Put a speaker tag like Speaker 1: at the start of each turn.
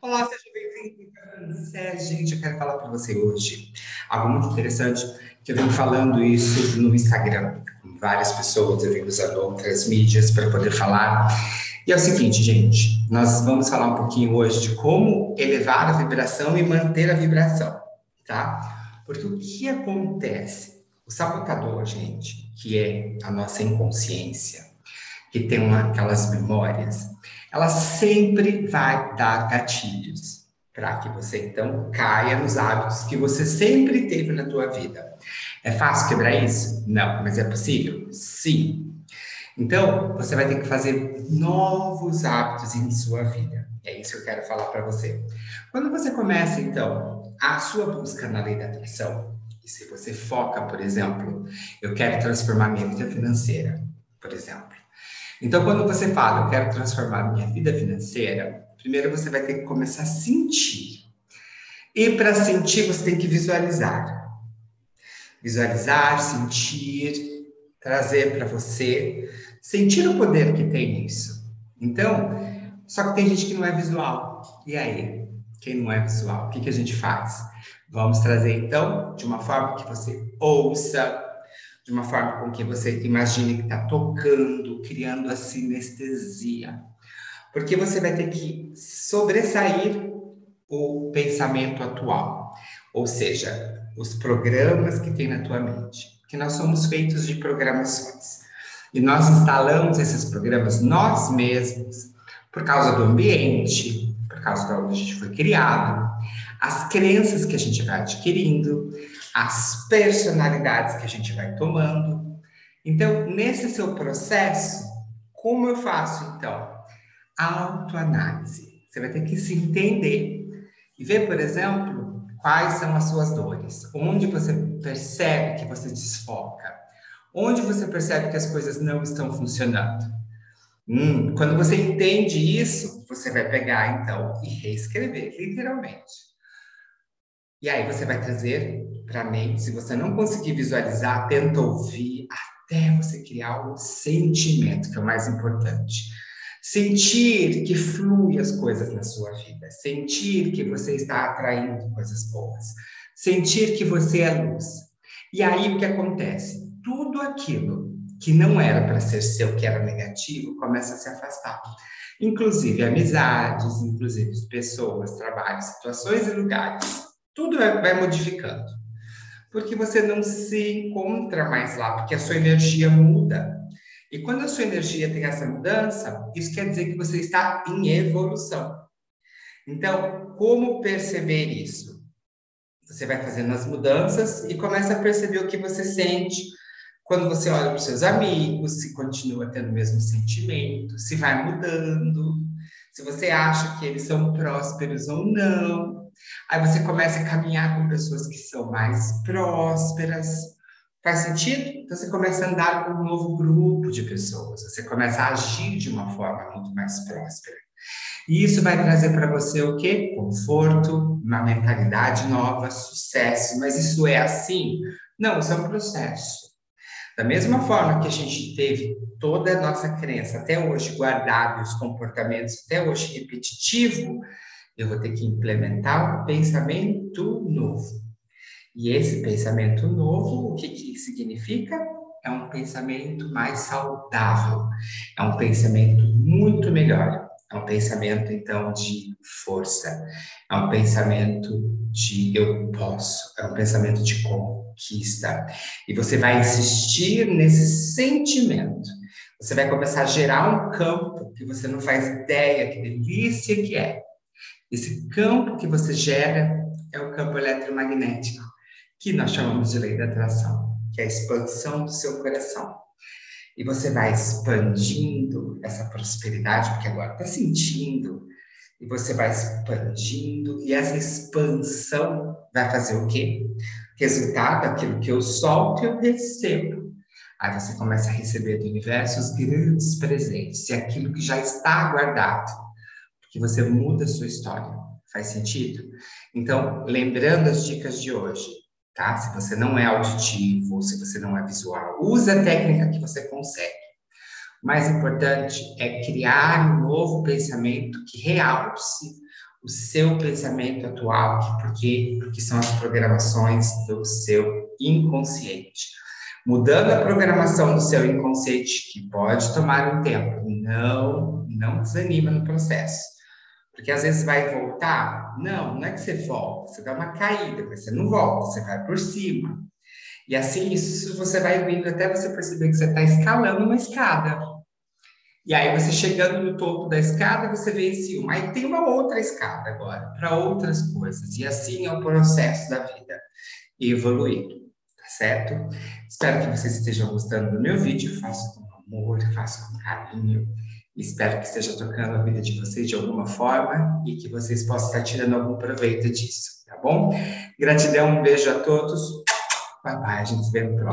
Speaker 1: Olá, seja bem-vindo. Gente, eu quero falar para você hoje algo muito interessante, que eu venho falando isso no Instagram, com várias pessoas, eu venho usando outras mídias para poder falar. E é o seguinte, gente, nós vamos falar um pouquinho hoje de como elevar a vibração e manter a vibração, tá? Porque o que acontece? O sabotador, gente, que é a nossa inconsciência, que tem uma, aquelas memórias, ela sempre vai dar gatilhos para que você então caia nos hábitos que você sempre teve na tua vida. É fácil quebrar isso? Não, mas é possível? Sim. Então, você vai ter que fazer novos hábitos em sua vida. É isso que eu quero falar para você. Quando você começa, então, a sua busca na lei da atração, e se você foca, por exemplo, eu quero transformar minha vida financeira, por exemplo, então, quando você fala, eu quero transformar minha vida financeira, primeiro você vai ter que começar a sentir. E para sentir, você tem que visualizar. Visualizar, sentir, trazer para você, sentir o poder que tem nisso. Então, só que tem gente que não é visual. E aí? Quem não é visual? O que, que a gente faz? Vamos trazer, então, de uma forma que você ouça, de uma forma com que você imagine que está tocando, criando a sinestesia. Porque você vai ter que sobressair o pensamento atual, ou seja, os programas que tem na tua mente. Porque nós somos feitos de programações. E nós instalamos esses programas nós mesmos, por causa do ambiente, por causa de onde a gente foi criado, as crenças que a gente vai adquirindo, as personalidades que a gente vai tomando. Então, nesse seu processo, como eu faço então? Autoanálise. Você vai ter que se entender e ver, por exemplo, quais são as suas dores, onde você percebe que você desfoca, onde você percebe que as coisas não estão funcionando. Hum, quando você entende isso, você vai pegar então e reescrever, literalmente. E aí você vai trazer para a mente, se você não conseguir visualizar, tenta ouvir até você criar o sentimento, que é o mais importante. Sentir que flui as coisas na sua vida, sentir que você está atraindo coisas boas, sentir que você é luz. E aí o que acontece? Tudo aquilo que não era para ser seu, que era negativo, começa a se afastar. Inclusive amizades, inclusive pessoas, trabalhos, situações e lugares tudo vai modificando. Porque você não se encontra mais lá, porque a sua energia muda. E quando a sua energia tem essa mudança, isso quer dizer que você está em evolução. Então, como perceber isso? Você vai fazendo as mudanças e começa a perceber o que você sente quando você olha para os seus amigos, se continua tendo o mesmo sentimento, se vai mudando, se você acha que eles são prósperos ou não. Aí você começa a caminhar com pessoas que são mais prósperas. Faz sentido? Então você começa a andar com um novo grupo de pessoas. Você começa a agir de uma forma muito mais próspera. E isso vai trazer para você o quê? Conforto, uma mentalidade nova, sucesso. Mas isso é assim? Não, isso é um processo. Da mesma forma que a gente teve toda a nossa crença até hoje guardada, os comportamentos até hoje repetitivo, eu vou ter que implementar um pensamento novo. E esse pensamento novo, o que, que significa? É um pensamento mais saudável, é um pensamento muito melhor, é um pensamento, então, de força, é um pensamento de eu posso, é um pensamento de conquista. E você vai insistir nesse sentimento. Você vai começar a gerar um campo que você não faz ideia que delícia que é. Esse campo que você gera é o campo eletromagnético, que nós chamamos de lei da atração, que é a expansão do seu coração. E você vai expandindo essa prosperidade, porque agora está sentindo, e você vai expandindo, e essa expansão vai fazer o quê? Resultado daquilo que eu solto, eu recebo. Aí você começa a receber do universo os grandes presentes, e aquilo que já está guardado que você muda a sua história. Faz sentido? Então, lembrando as dicas de hoje, tá? Se você não é auditivo, se você não é visual, use a técnica que você consegue. O mais importante é criar um novo pensamento que realce o seu pensamento atual, porque, porque são as programações do seu inconsciente. Mudando a programação do seu inconsciente, que pode tomar um tempo, não, não desanima no processo. Porque às vezes vai voltar. Não, não é que você volta, você dá uma caída, mas você não volta, você vai por cima. E assim, isso você vai vindo até você perceber que você está escalando uma escada. E aí, você chegando no topo da escada, você vê esse um. Aí tem uma outra escada agora, para outras coisas. E assim é o processo da vida, evoluir, tá certo? Espero que vocês estejam gostando do meu vídeo. Faço com amor, faço com carinho. Espero que esteja tocando a vida de vocês de alguma forma e que vocês possam estar tirando algum proveito disso, tá bom? Gratidão, um beijo a todos. Bye bye, a gente se vê no próximo.